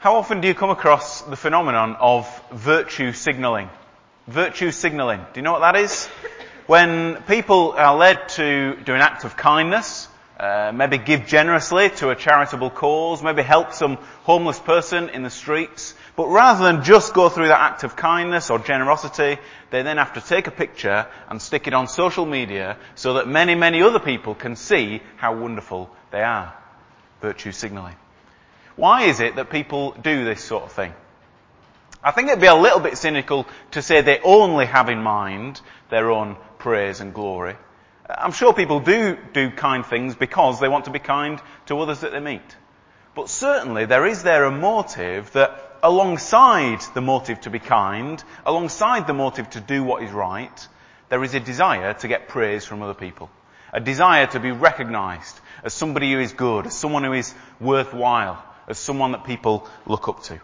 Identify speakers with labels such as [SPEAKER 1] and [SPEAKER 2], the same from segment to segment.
[SPEAKER 1] How often do you come across the phenomenon of virtue signalling? Virtue signalling. Do you know what that is? When people are led to do an act of kindness, uh, maybe give generously to a charitable cause, maybe help some homeless person in the streets, but rather than just go through that act of kindness or generosity, they then have to take a picture and stick it on social media so that many, many other people can see how wonderful they are. Virtue signalling. Why is it that people do this sort of thing? I think it'd be a little bit cynical to say they only have in mind their own praise and glory. I'm sure people do do kind things because they want to be kind to others that they meet. But certainly there is there a motive that alongside the motive to be kind, alongside the motive to do what is right, there is a desire to get praise from other people. A desire to be recognized as somebody who is good, as someone who is worthwhile, as someone that people look up to.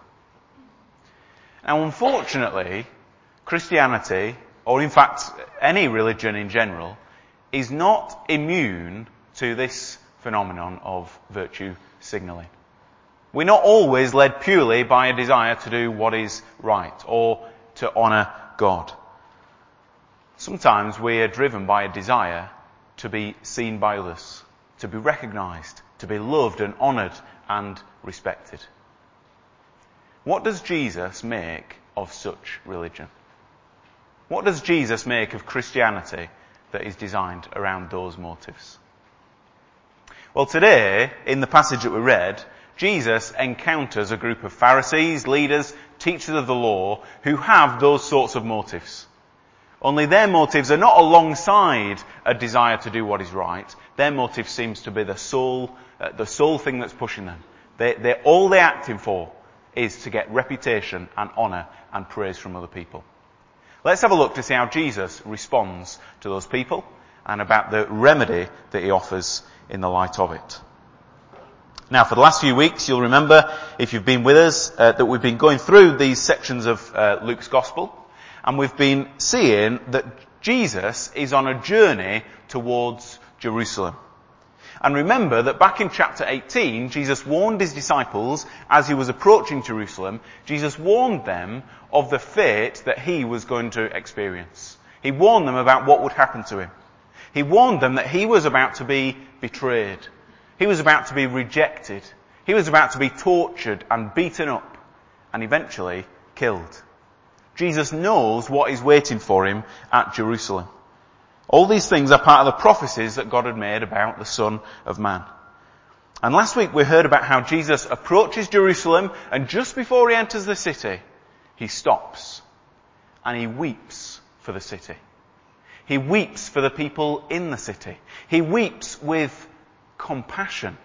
[SPEAKER 1] Now unfortunately, Christianity, or in fact any religion in general, is not immune to this phenomenon of virtue signalling. We're not always led purely by a desire to do what is right or to honour God. Sometimes we are driven by a desire to be seen by others, to be recognised, to be loved and honoured and respected. What does Jesus make of such religion? What does Jesus make of Christianity that is designed around those motives? Well, today, in the passage that we read, Jesus encounters a group of Pharisees, leaders, teachers of the law, who have those sorts of motives. Only their motives are not alongside a desire to do what is right. Their motive seems to be the sole, uh, the sole thing that's pushing them. They, they're, all they're acting for is to get reputation and honour and praise from other people. Let's have a look to see how Jesus responds to those people and about the remedy that he offers in the light of it. Now, for the last few weeks, you'll remember, if you've been with us, uh, that we've been going through these sections of uh, Luke's Gospel, and we've been seeing that Jesus is on a journey towards Jerusalem. And remember that back in chapter 18, Jesus warned his disciples as he was approaching Jerusalem, Jesus warned them of the fate that he was going to experience. He warned them about what would happen to him. He warned them that he was about to be betrayed. He was about to be rejected. He was about to be tortured and beaten up and eventually killed. Jesus knows what is waiting for him at Jerusalem. All these things are part of the prophecies that God had made about the Son of Man. And last week we heard about how Jesus approaches Jerusalem and just before he enters the city, he stops and he weeps for the city. He weeps for the people in the city. He weeps with compassion.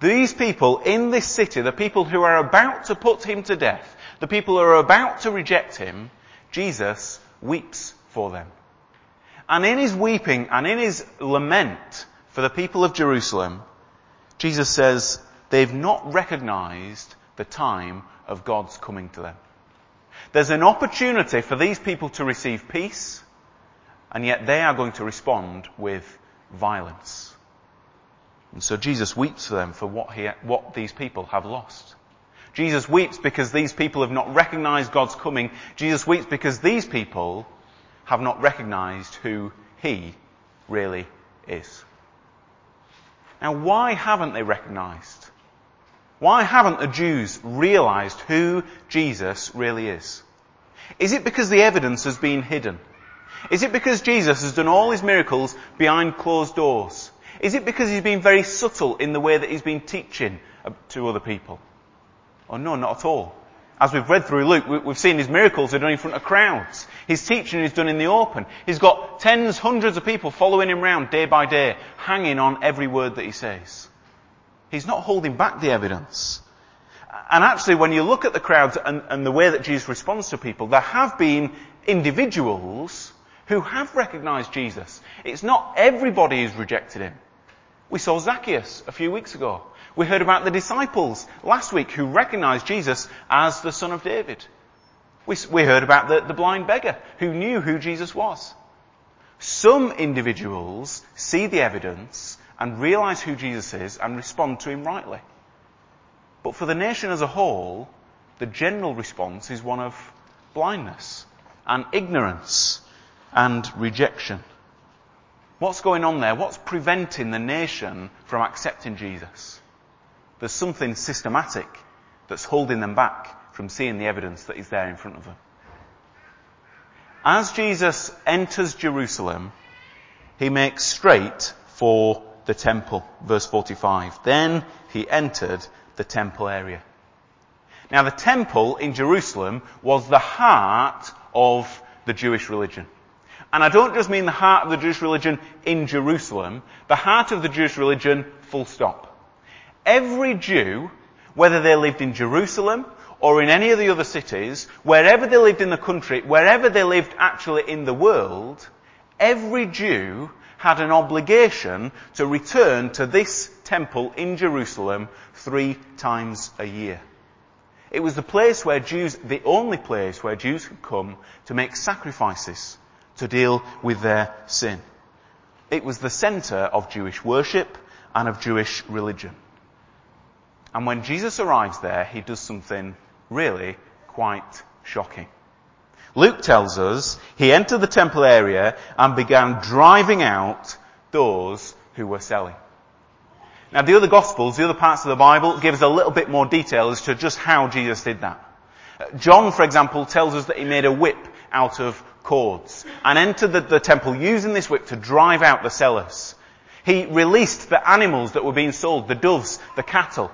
[SPEAKER 1] These people in this city, the people who are about to put him to death, the people who are about to reject him, Jesus weeps for them. And in his weeping and in his lament for the people of Jerusalem, Jesus says they've not recognized the time of God's coming to them. There's an opportunity for these people to receive peace, and yet they are going to respond with violence. And so Jesus weeps for them for what, he, what these people have lost. Jesus weeps because these people have not recognized God's coming. Jesus weeps because these people have not recognized who he really is. Now why haven't they recognized? Why haven't the Jews realized who Jesus really is? Is it because the evidence has been hidden? Is it because Jesus has done all his miracles behind closed doors? Is it because he's been very subtle in the way that he's been teaching uh, to other people? Oh no, not at all. As we've read through Luke, we've seen his miracles are done in front of crowds. His teaching is done in the open. He's got tens, hundreds of people following him around day by day, hanging on every word that he says. He's not holding back the evidence. And actually, when you look at the crowds and, and the way that Jesus responds to people, there have been individuals who have recognized Jesus. It's not everybody who's rejected him. We saw Zacchaeus a few weeks ago. We heard about the disciples last week who recognized Jesus as the son of David. We, we heard about the, the blind beggar who knew who Jesus was. Some individuals see the evidence and realize who Jesus is and respond to him rightly. But for the nation as a whole, the general response is one of blindness and ignorance and rejection. What's going on there? What's preventing the nation from accepting Jesus? There's something systematic that's holding them back from seeing the evidence that is there in front of them. As Jesus enters Jerusalem, he makes straight for the temple. Verse 45. Then he entered the temple area. Now the temple in Jerusalem was the heart of the Jewish religion. And I don't just mean the heart of the Jewish religion in Jerusalem, the heart of the Jewish religion full stop. Every Jew, whether they lived in Jerusalem or in any of the other cities, wherever they lived in the country, wherever they lived actually in the world, every Jew had an obligation to return to this temple in Jerusalem three times a year. It was the place where Jews, the only place where Jews could come to make sacrifices to deal with their sin. It was the center of Jewish worship and of Jewish religion. And when Jesus arrives there, he does something really quite shocking. Luke tells us he entered the temple area and began driving out those who were selling. Now the other gospels, the other parts of the Bible give us a little bit more detail as to just how Jesus did that. John, for example, tells us that he made a whip out of cords and entered the, the temple using this whip to drive out the sellers. He released the animals that were being sold, the doves, the cattle.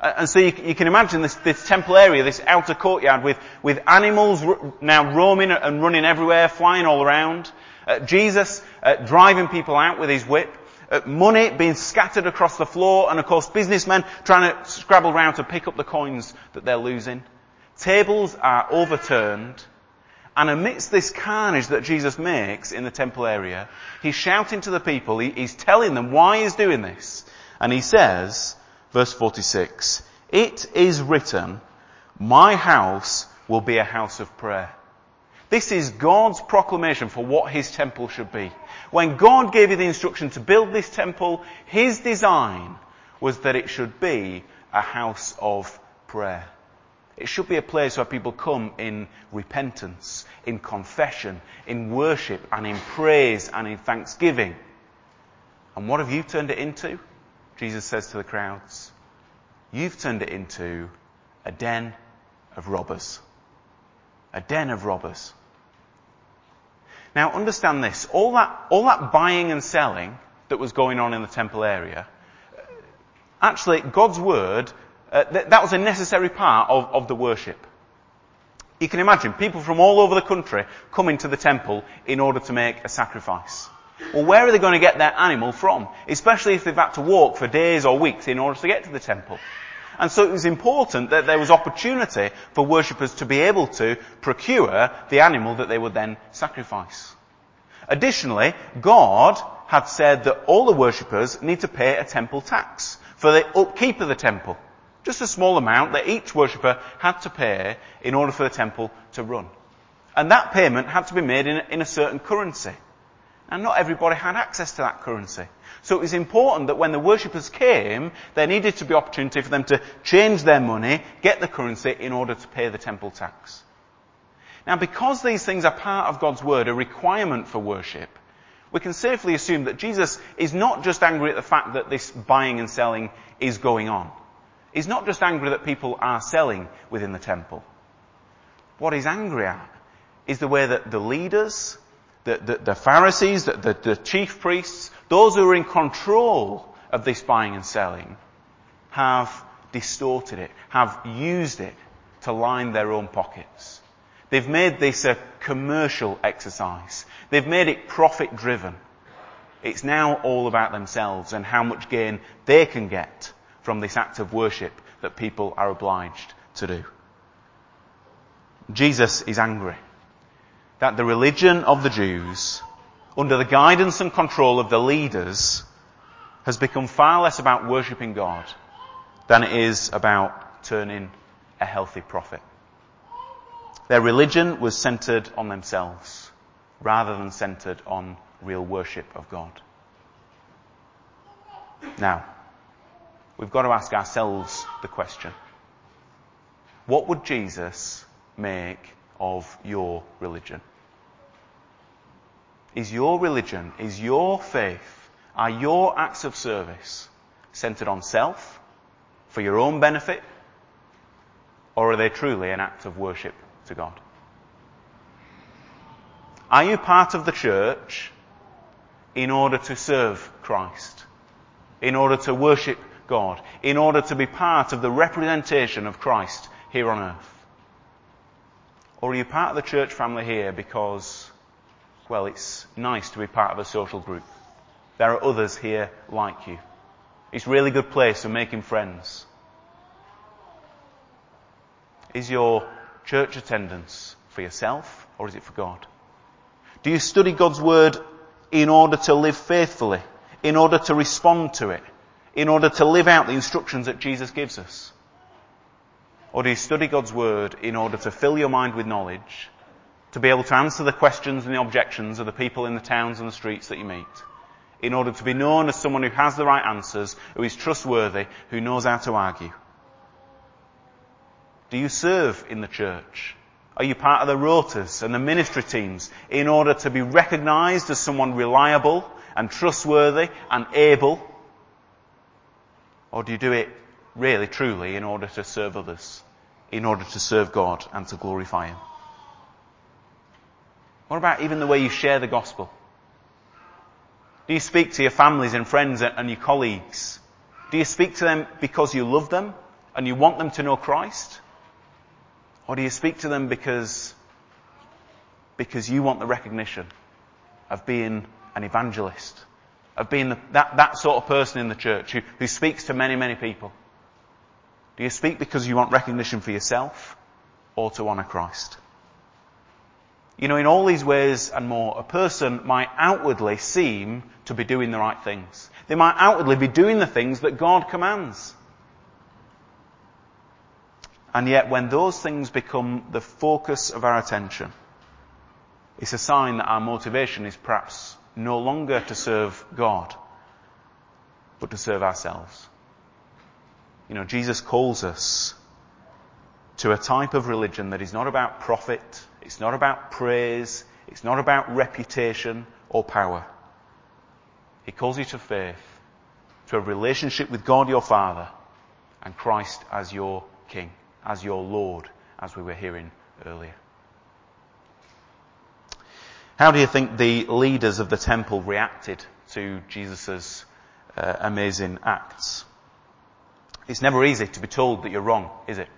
[SPEAKER 1] And so you, you, can imagine this, this temple area, this outer courtyard with, with animals r- now roaming and running everywhere, flying all around. Uh, Jesus uh, driving people out with his whip. Uh, money being scattered across the floor and of course businessmen trying to scrabble around to pick up the coins that they're losing. Tables are overturned. And amidst this carnage that Jesus makes in the temple area, he's shouting to the people, he, he's telling them why he's doing this. And he says, verse 46, It is written, my house will be a house of prayer. This is God's proclamation for what His temple should be. When God gave you the instruction to build this temple, His design was that it should be a house of prayer. It should be a place where people come in repentance, in confession, in worship, and in praise, and in thanksgiving. And what have you turned it into? Jesus says to the crowds, You've turned it into a den of robbers. A den of robbers. Now understand this. All that, all that buying and selling that was going on in the temple area, actually God's word, uh, th- that was a necessary part of, of the worship. You can imagine people from all over the country coming to the temple in order to make a sacrifice. Well, where are they going to get their animal from? Especially if they've had to walk for days or weeks in order to get to the temple. And so it was important that there was opportunity for worshippers to be able to procure the animal that they would then sacrifice. Additionally, God had said that all the worshippers need to pay a temple tax for the upkeep of the temple. Just a small amount that each worshipper had to pay in order for the temple to run. And that payment had to be made in a, in a certain currency. And not everybody had access to that currency. So it was important that when the worshippers came, there needed to be opportunity for them to change their money, get the currency in order to pay the temple tax. Now because these things are part of God's word, a requirement for worship, we can safely assume that Jesus is not just angry at the fact that this buying and selling is going on. He's not just angry that people are selling within the temple. What he's angry at is the way that the leaders, the, the, the Pharisees, the, the, chief priests, those who are in control of this buying and selling, have distorted it, have used it to line their own pockets. They've made this a commercial exercise. They've made it profit driven. It's now all about themselves and how much gain they can get from this act of worship that people are obliged to do. Jesus is angry that the religion of the Jews, under the guidance and control of the leaders, has become far less about worshipping God than it is about turning a healthy profit. Their religion was centered on themselves rather than centered on real worship of God. Now, we've got to ask ourselves the question. What would Jesus make of your religion? Is your religion, is your faith, are your acts of service centered on self, for your own benefit, or are they truly an act of worship to God? Are you part of the church in order to serve Christ? In order to worship God? In order to be part of the representation of Christ here on earth? Or are you part of the church family here because, well, it's nice to be part of a social group? There are others here like you. It's a really good place for making friends. Is your church attendance for yourself or is it for God? Do you study God's Word in order to live faithfully? In order to respond to it? In order to live out the instructions that Jesus gives us? Or do you study God's Word in order to fill your mind with knowledge, to be able to answer the questions and the objections of the people in the towns and the streets that you meet? In order to be known as someone who has the right answers, who is trustworthy, who knows how to argue? Do you serve in the church? Are you part of the rotas and the ministry teams in order to be recognized as someone reliable and trustworthy and able? Or do you do it really, truly in order to serve others, in order to serve God and to glorify Him? What about even the way you share the gospel? Do you speak to your families and friends and your colleagues? Do you speak to them because you love them and you want them to know Christ? Or do you speak to them because, because you want the recognition of being an evangelist, of being the, that, that sort of person in the church who, who speaks to many, many people? Do you speak because you want recognition for yourself or to honour Christ? You know, in all these ways and more, a person might outwardly seem to be doing the right things. They might outwardly be doing the things that God commands. And yet when those things become the focus of our attention, it's a sign that our motivation is perhaps no longer to serve God, but to serve ourselves. You know, Jesus calls us to a type of religion that is not about profit, it's not about praise, it's not about reputation or power. He calls you to faith, to a relationship with God your Father and Christ as your King as your Lord, as we were hearing earlier. How do you think the leaders of the temple reacted to Jesus' uh, amazing acts? It's never easy to be told that you're wrong, is it?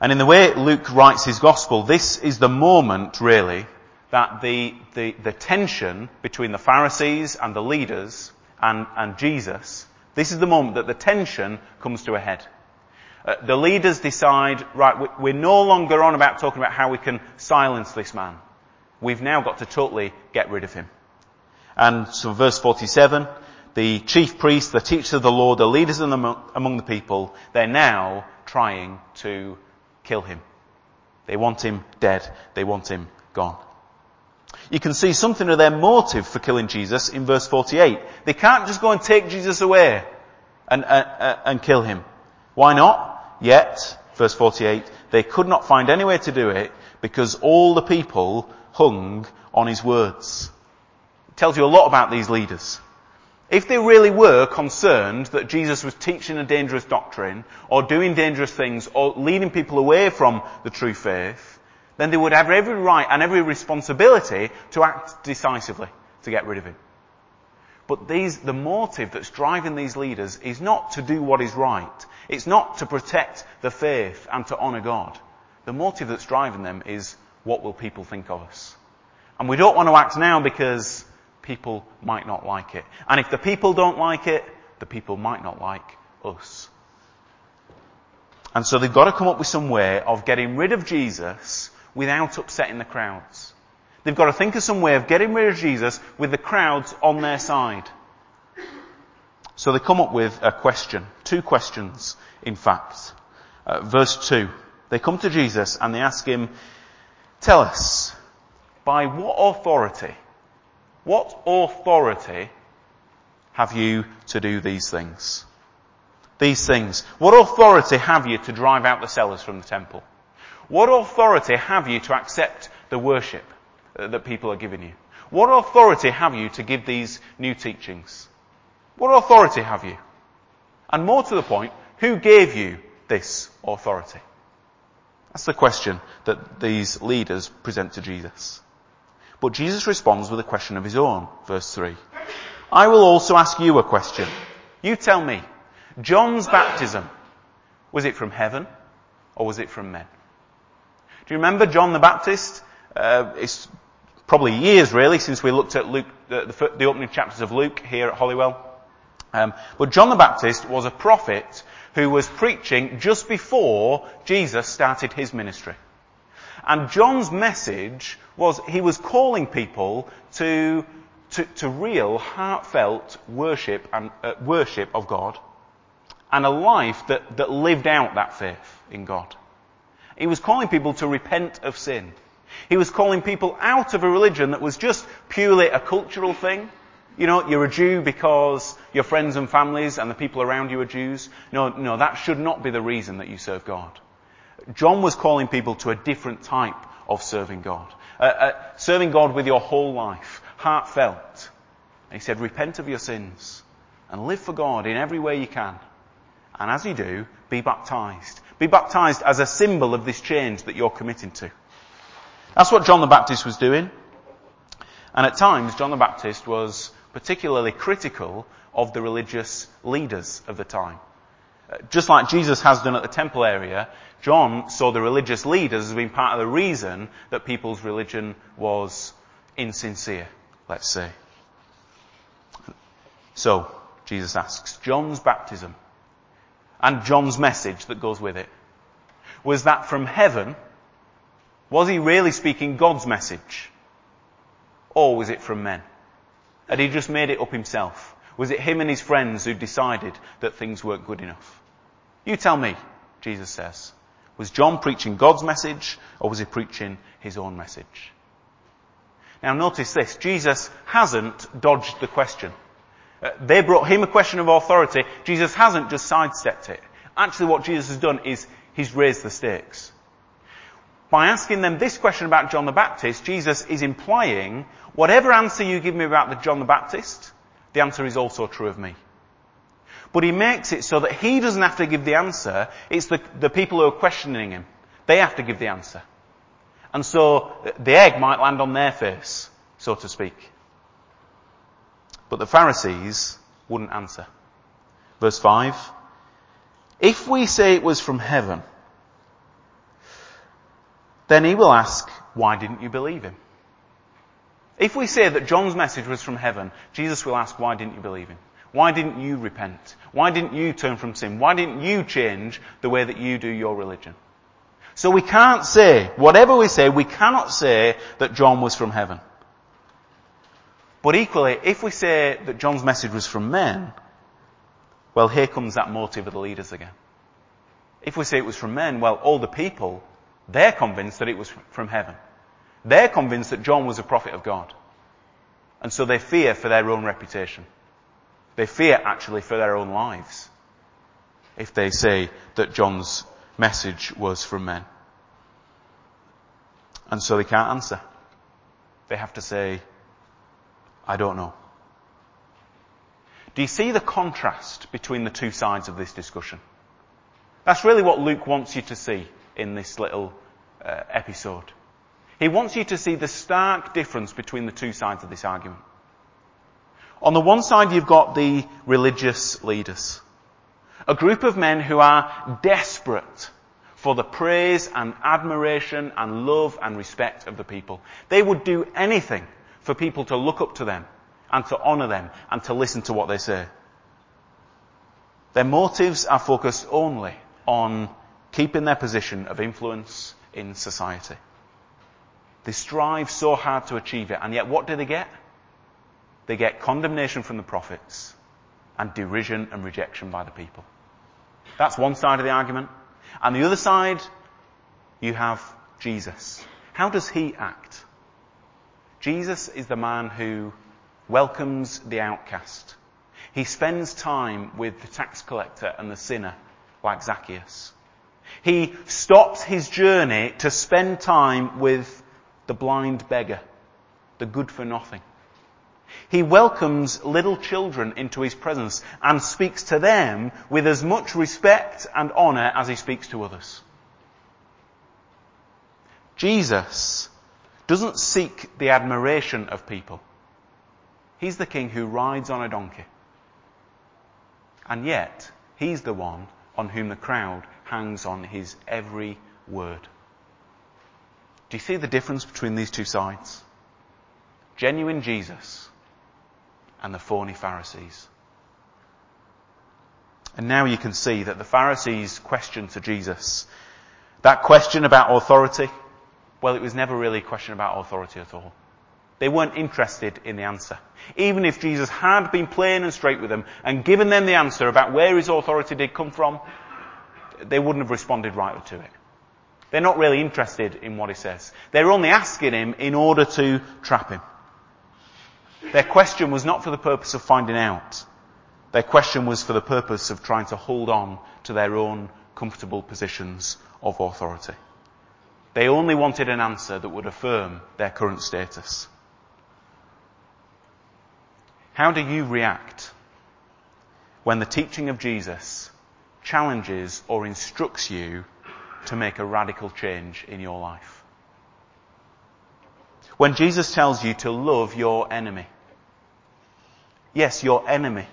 [SPEAKER 1] And in the way Luke writes his gospel, this is the moment, really, that the, the, the tension between the Pharisees and the leaders and, and Jesus, this is the moment that the tension comes to a head. Uh, the leaders decide, right, we're no longer on about talking about how we can silence this man. We've now got to totally get rid of him. And so verse 47, the chief priests, the teachers of the law, the leaders among the people, they're now trying to kill him. They want him dead. They want him gone. You can see something of their motive for killing Jesus in verse 48. They can't just go and take Jesus away and, uh, uh, and kill him. Why not? Yet, verse 48, they could not find any way to do it because all the people hung on his words. It tells you a lot about these leaders. If they really were concerned that Jesus was teaching a dangerous doctrine or doing dangerous things or leading people away from the true faith, then they would have every right and every responsibility to act decisively to get rid of him. But these, the motive that's driving these leaders is not to do what is right. It's not to protect the faith and to honour God. The motive that's driving them is what will people think of us? And we don't want to act now because people might not like it. And if the people don't like it, the people might not like us. And so they've got to come up with some way of getting rid of Jesus without upsetting the crowds. They've got to think of some way of getting rid of Jesus with the crowds on their side. So they come up with a question, two questions, in fact. Uh, verse 2. They come to Jesus and they ask him, tell us, by what authority, what authority have you to do these things? these things? What authority have you to drive out the sellers from the temple? What authority have you to accept the worship uh, that people are giving you? What authority have you to give these new teachings? What authority have you? And more to the point, who gave you this authority? That's the question that these leaders present to Jesus. But Jesus responds with a question of his own, verse 3. I will also ask you a question. You tell me, John's baptism, was it from heaven or was it from men? Do you remember John the Baptist? Uh, it's probably years really since we looked at Luke, the, the, the opening chapters of Luke here at Hollywell. Um, but John the Baptist was a prophet who was preaching just before Jesus started his ministry. And John's message was he was calling people to, to, to real, heartfelt worship and uh, worship of God and a life that, that lived out that faith in God. He was calling people to repent of sin. He was calling people out of a religion that was just purely a cultural thing you know, you're a Jew because your friends and families and the people around you are Jews. No, no, that should not be the reason that you serve God. John was calling people to a different type of serving God. Uh, uh, serving God with your whole life, heartfelt. And he said, repent of your sins and live for God in every way you can. And as you do, be baptized. Be baptized as a symbol of this change that you're committing to. That's what John the Baptist was doing. And at times, John the Baptist was particularly critical of the religious leaders of the time. Uh, just like Jesus has done at the temple area, John saw the religious leaders as being part of the reason that people's religion was insincere, let's say. So, Jesus asks, John's baptism and John's message that goes with it, was that from heaven? Was he really speaking God's message? Or was it from men? Had he just made it up himself? Was it him and his friends who decided that things weren't good enough? You tell me, Jesus says. Was John preaching God's message or was he preaching his own message? Now notice this, Jesus hasn't dodged the question. Uh, they brought him a question of authority. Jesus hasn't just sidestepped it. Actually what Jesus has done is he's raised the stakes. By asking them this question about John the Baptist, Jesus is implying whatever answer you give me about the John the Baptist, the answer is also true of me. But he makes it so that he doesn't have to give the answer, it's the, the people who are questioning him. They have to give the answer. And so the egg might land on their face, so to speak. But the Pharisees wouldn't answer. Verse 5. If we say it was from heaven, then he will ask, why didn't you believe him? If we say that John's message was from heaven, Jesus will ask, why didn't you believe him? Why didn't you repent? Why didn't you turn from sin? Why didn't you change the way that you do your religion? So we can't say, whatever we say, we cannot say that John was from heaven. But equally, if we say that John's message was from men, well, here comes that motive of the leaders again. If we say it was from men, well, all the people they're convinced that it was from heaven. They're convinced that John was a prophet of God. And so they fear for their own reputation. They fear actually for their own lives if they say that John's message was from men. And so they can't answer. They have to say, I don't know. Do you see the contrast between the two sides of this discussion? That's really what Luke wants you to see in this little uh, episode. He wants you to see the stark difference between the two sides of this argument. On the one side, you've got the religious leaders. A group of men who are desperate for the praise and admiration and love and respect of the people. They would do anything for people to look up to them and to honour them and to listen to what they say. Their motives are focused only on keeping their position of influence in society. They strive so hard to achieve it, and yet what do they get? They get condemnation from the prophets and derision and rejection by the people. That's one side of the argument. And the other side, you have Jesus. How does he act? Jesus is the man who welcomes the outcast. He spends time with the tax collector and the sinner, like Zacchaeus. He stops his journey to spend time with the blind beggar, the good for nothing. He welcomes little children into his presence and speaks to them with as much respect and honour as he speaks to others. Jesus doesn't seek the admiration of people. He's the king who rides on a donkey. And yet, he's the one on whom the crowd hangs on his every word. Do you see the difference between these two sides? Genuine Jesus and the phony Pharisees. And now you can see that the Pharisees' question to Jesus, that question about authority, well, it was never really a question about authority at all. They weren't interested in the answer. Even if Jesus had been plain and straight with them and given them the answer about where his authority did come from, they wouldn't have responded rightly to it. They're not really interested in what he says. They're only asking him in order to trap him. Their question was not for the purpose of finding out. Their question was for the purpose of trying to hold on to their own comfortable positions of authority. They only wanted an answer that would affirm their current status. How do you react when the teaching of Jesus challenges or instructs you to make a radical change in your life? When Jesus tells you to love your enemy. Yes, your enemy.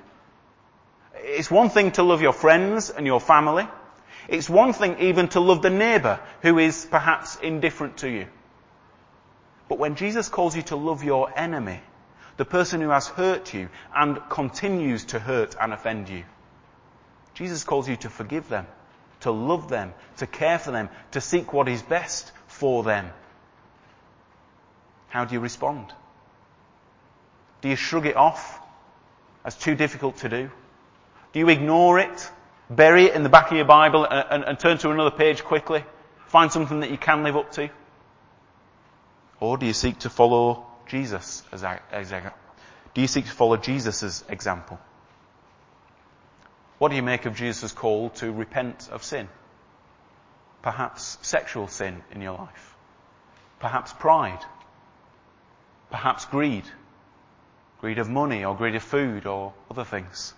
[SPEAKER 1] It's one thing to love your friends and your family. It's one thing even to love the neighbour who is perhaps indifferent to you. But when Jesus calls you to love your enemy, the person who has hurt you and continues to hurt and offend you. Jesus calls you to forgive them, to love them, to care for them, to seek what is best for them. How do you respond? Do you shrug it off as too difficult to do? Do you ignore it, bury it in the back of your Bible and, and, and turn to another page quickly? Find something that you can live up to? Or do you seek to follow Jesus as, as do you seek to follow Jesus' example? What do you make of Jesus' call to repent of sin? Perhaps sexual sin in your life. Perhaps pride. Perhaps greed. Greed of money or greed of food or other things.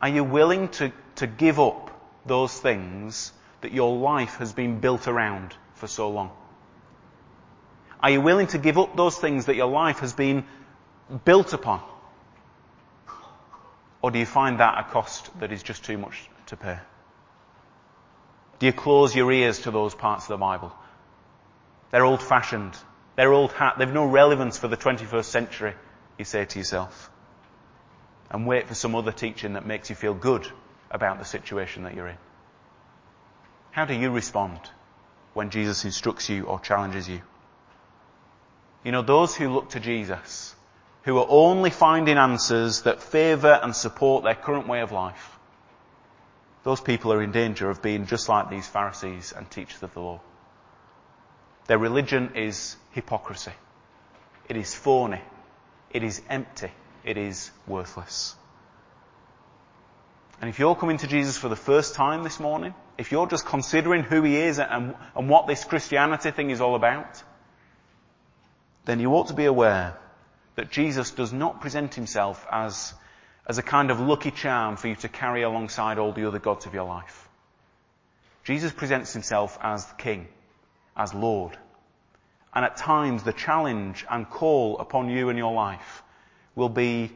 [SPEAKER 1] Are you willing to, to give up those things that your life has been built around for so long? Are you willing to give up those things that your life has been built upon? Or do you find that a cost that is just too much to pay? Do you close your ears to those parts of the Bible? They're old fashioned. They're old hat. They've no relevance for the 21st century, you say to yourself. And wait for some other teaching that makes you feel good about the situation that you're in. How do you respond when Jesus instructs you or challenges you? You know, those who look to Jesus, who are only finding answers that favour and support their current way of life, those people are in danger of being just like these Pharisees and teachers of the law. Their religion is hypocrisy. It is phony. It is empty. It is worthless. And if you're coming to Jesus for the first time this morning, if you're just considering who he is and, and what this Christianity thing is all about, then you ought to be aware that Jesus does not present himself as, as a kind of lucky charm for you to carry alongside all the other gods of your life. Jesus presents himself as King, as Lord. And at times the challenge and call upon you and your life will be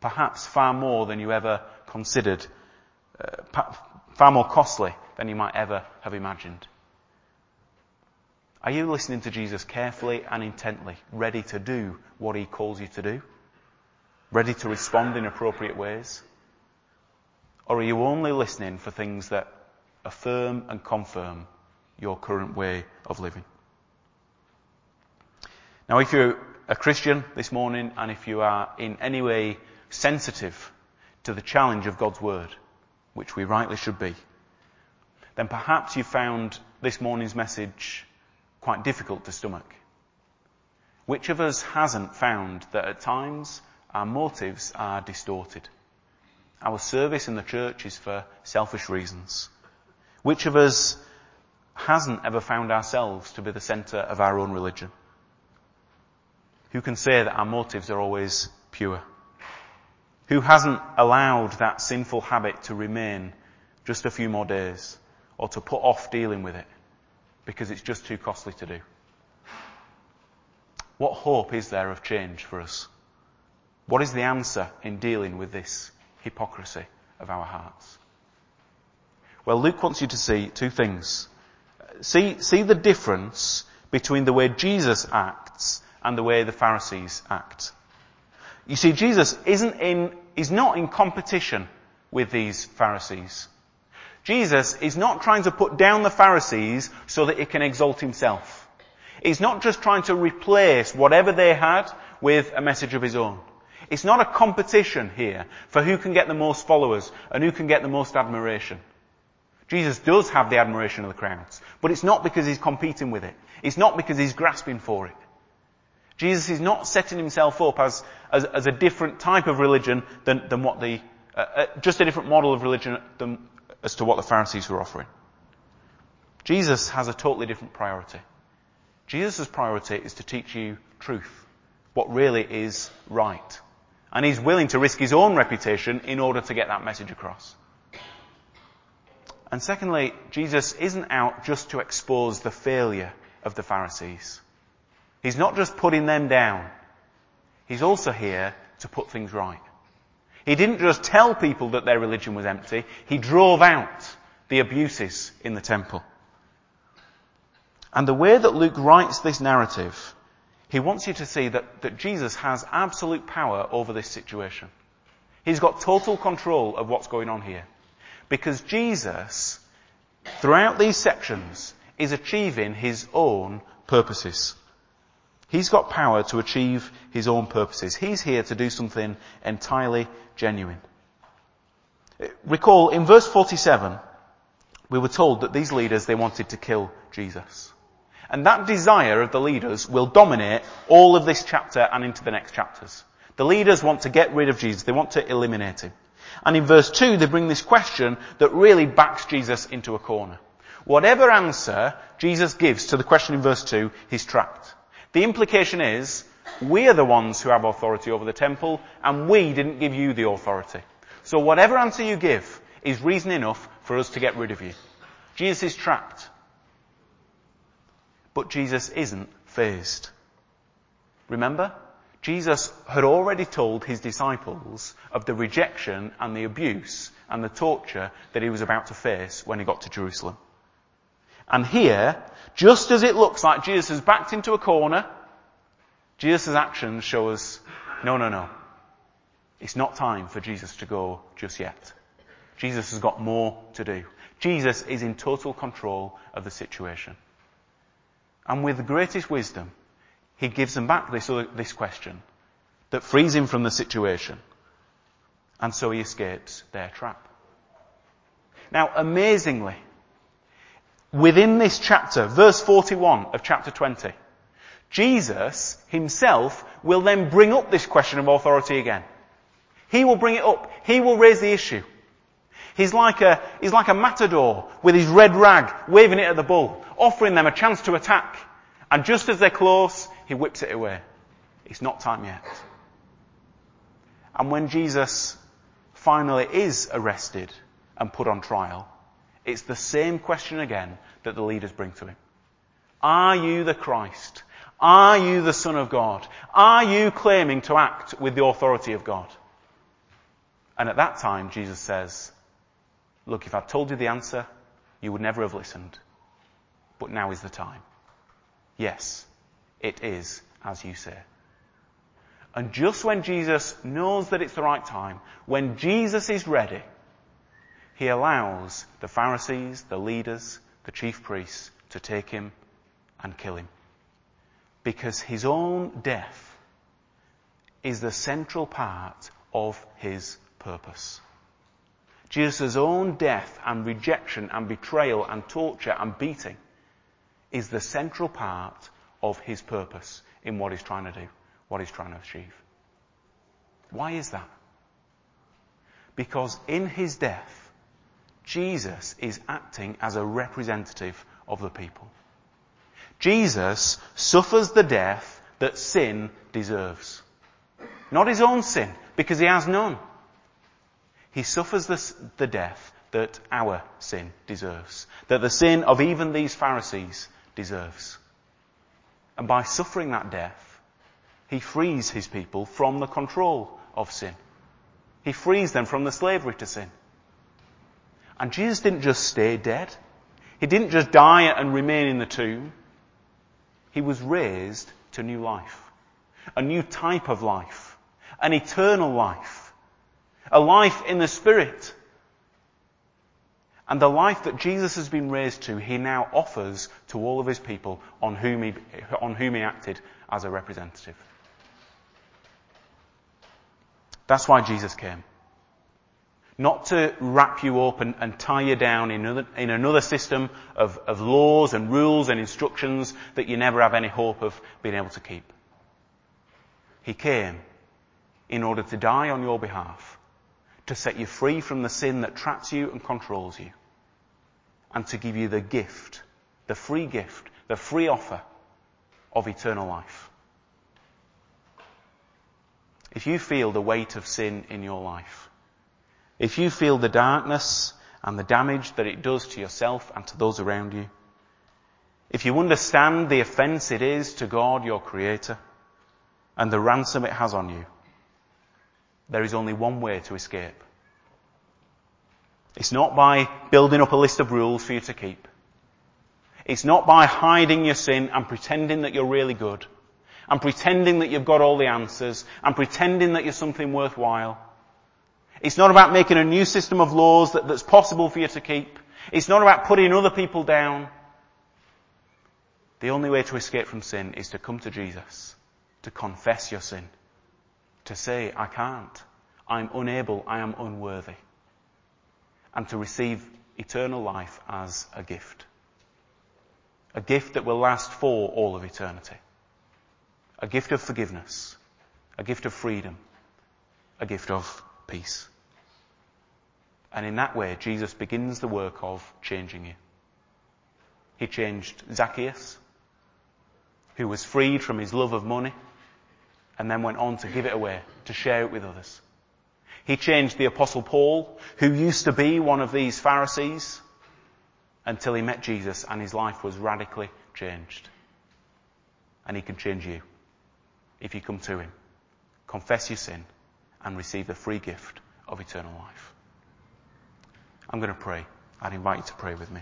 [SPEAKER 1] perhaps far more than you ever considered, uh, far more costly than you might ever have imagined. Are you listening to Jesus carefully and intently, ready to do what he calls you to do? Ready to respond in appropriate ways? Or are you only listening for things that affirm and confirm your current way of living? Now, if you're a Christian this morning and if you are in any way sensitive to the challenge of God's Word, which we rightly should be, then perhaps you found this morning's message quite difficult to stomach. Which of us hasn't found that at times our motives are distorted. Our service in the church is for selfish reasons. Which of us hasn't ever found ourselves to be the centre of our own religion? Who can say that our motives are always pure? Who hasn't allowed that sinful habit to remain just a few more days or to put off dealing with it because it's just too costly to do? What hope is there of change for us? What is the answer in dealing with this hypocrisy of our hearts? Well, Luke wants you to see two things. See, see the difference between the way Jesus acts and the way the Pharisees act. You see, Jesus isn't in, is not in competition with these Pharisees. Jesus is not trying to put down the Pharisees so that he can exalt himself. He's not just trying to replace whatever they had with a message of his own. It's not a competition here for who can get the most followers and who can get the most admiration. Jesus does have the admiration of the crowds, but it's not because he's competing with it. It's not because he's grasping for it. Jesus is not setting himself up as, as, as a different type of religion than, than what the, uh, uh, just a different model of religion than, as to what the Pharisees were offering. Jesus has a totally different priority. Jesus' priority is to teach you truth, what really is right. And he's willing to risk his own reputation in order to get that message across. And secondly, Jesus isn't out just to expose the failure of the Pharisees. He's not just putting them down. He's also here to put things right. He didn't just tell people that their religion was empty, he drove out the abuses in the temple. And the way that Luke writes this narrative he wants you to see that, that Jesus has absolute power over this situation. He's got total control of what's going on here. Because Jesus, throughout these sections, is achieving his own purposes. He's got power to achieve his own purposes. He's here to do something entirely genuine. Recall, in verse 47, we were told that these leaders, they wanted to kill Jesus. And that desire of the leaders will dominate all of this chapter and into the next chapters. The leaders want to get rid of Jesus. They want to eliminate him. And in verse 2, they bring this question that really backs Jesus into a corner. Whatever answer Jesus gives to the question in verse 2, he's trapped. The implication is, we are the ones who have authority over the temple, and we didn't give you the authority. So whatever answer you give is reason enough for us to get rid of you. Jesus is trapped. But Jesus isn't fazed. Remember? Jesus had already told his disciples of the rejection and the abuse and the torture that he was about to face when he got to Jerusalem. And here, just as it looks like Jesus has backed into a corner, Jesus' actions show us, no, no, no. It's not time for Jesus to go just yet. Jesus has got more to do. Jesus is in total control of the situation. And with the greatest wisdom, he gives them back this, this question that frees him from the situation. And so he escapes their trap. Now, amazingly, within this chapter, verse 41 of chapter 20, Jesus himself will then bring up this question of authority again. He will bring it up. He will raise the issue. He's like a, he's like a matador with his red rag waving it at the bull, offering them a chance to attack. And just as they're close, he whips it away. It's not time yet. And when Jesus finally is arrested and put on trial, it's the same question again that the leaders bring to him. Are you the Christ? Are you the Son of God? Are you claiming to act with the authority of God? And at that time, Jesus says, Look, if I'd told you the answer, you would never have listened. But now is the time. Yes, it is as you say. And just when Jesus knows that it's the right time, when Jesus is ready, he allows the Pharisees, the leaders, the chief priests to take him and kill him. Because his own death is the central part of his purpose. Jesus' own death and rejection and betrayal and torture and beating is the central part of his purpose in what he's trying to do, what he's trying to achieve. Why is that? Because in his death, Jesus is acting as a representative of the people. Jesus suffers the death that sin deserves. Not his own sin, because he has none. He suffers the, the death that our sin deserves. That the sin of even these Pharisees deserves. And by suffering that death, he frees his people from the control of sin. He frees them from the slavery to sin. And Jesus didn't just stay dead. He didn't just die and remain in the tomb. He was raised to new life. A new type of life. An eternal life. A life in the Spirit. And the life that Jesus has been raised to, he now offers to all of his people on whom he, on whom he acted as a representative. That's why Jesus came. Not to wrap you up and, and tie you down in another, in another system of, of laws and rules and instructions that you never have any hope of being able to keep. He came in order to die on your behalf, to set you free from the sin that traps you and controls you, and to give you the gift, the free gift, the free offer of eternal life. If you feel the weight of sin in your life, if you feel the darkness and the damage that it does to yourself and to those around you, if you understand the offence it is to God, your Creator, and the ransom it has on you, there is only one way to escape. It's not by building up a list of rules for you to keep. It's not by hiding your sin and pretending that you're really good and pretending that you've got all the answers and pretending that you're something worthwhile. It's not about making a new system of laws that, that's possible for you to keep. It's not about putting other people down. The only way to escape from sin is to come to Jesus, to confess your sin, to say, I can't, I'm unable, I am unworthy, and to receive eternal life as a gift. A gift that will last for all of eternity. A gift of forgiveness. A gift of freedom. A gift of peace. And in that way, Jesus begins the work of changing you. He changed Zacchaeus, who was freed from his love of money, and then went on to give it away, to share it with others. He changed the apostle Paul, who used to be one of these Pharisees, until he met Jesus and his life was radically changed. And he can change you if you come to him, confess your sin, and receive the free gift of eternal life. I'm going to pray. I'd invite you to pray with me.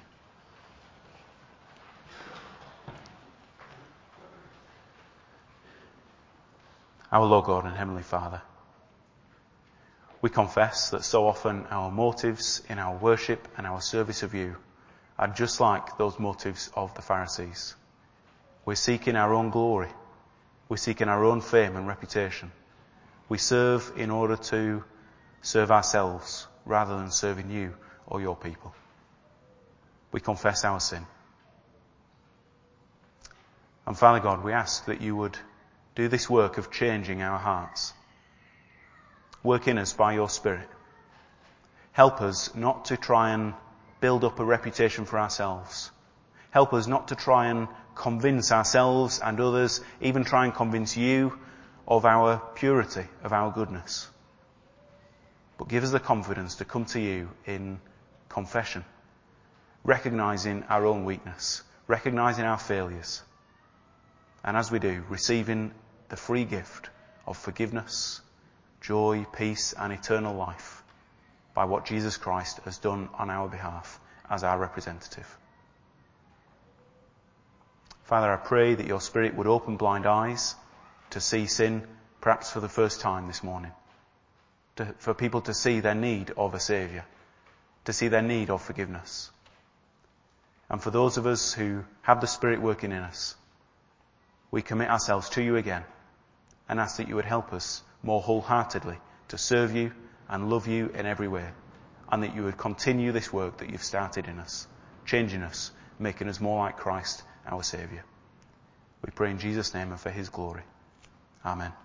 [SPEAKER 1] Our Lord God and Heavenly Father, we confess that so often our motives in our worship and our service of you are just like those motives of the Pharisees. We're seeking our own glory. We're seeking our own fame and reputation. We serve in order to serve ourselves rather than serving you or your people. We confess our sin. And Father God, we ask that you would do this work of changing our hearts. Work in us by your Spirit. Help us not to try and build up a reputation for ourselves. Help us not to try and convince ourselves and others, even try and convince you of our purity, of our goodness. But give us the confidence to come to you in confession, recognizing our own weakness, recognizing our failures. And as we do, receiving the free gift of forgiveness, joy, peace, and eternal life by what Jesus Christ has done on our behalf as our representative. Father, I pray that your Spirit would open blind eyes to see sin perhaps for the first time this morning. To, for people to see their need of a Saviour. To see their need of forgiveness. And for those of us who have the Spirit working in us, we commit ourselves to you again and ask that you would help us more wholeheartedly to serve you and love you in every way. And that you would continue this work that you've started in us, changing us, making us more like Christ, our Saviour. We pray in Jesus' name and for His glory. Amen.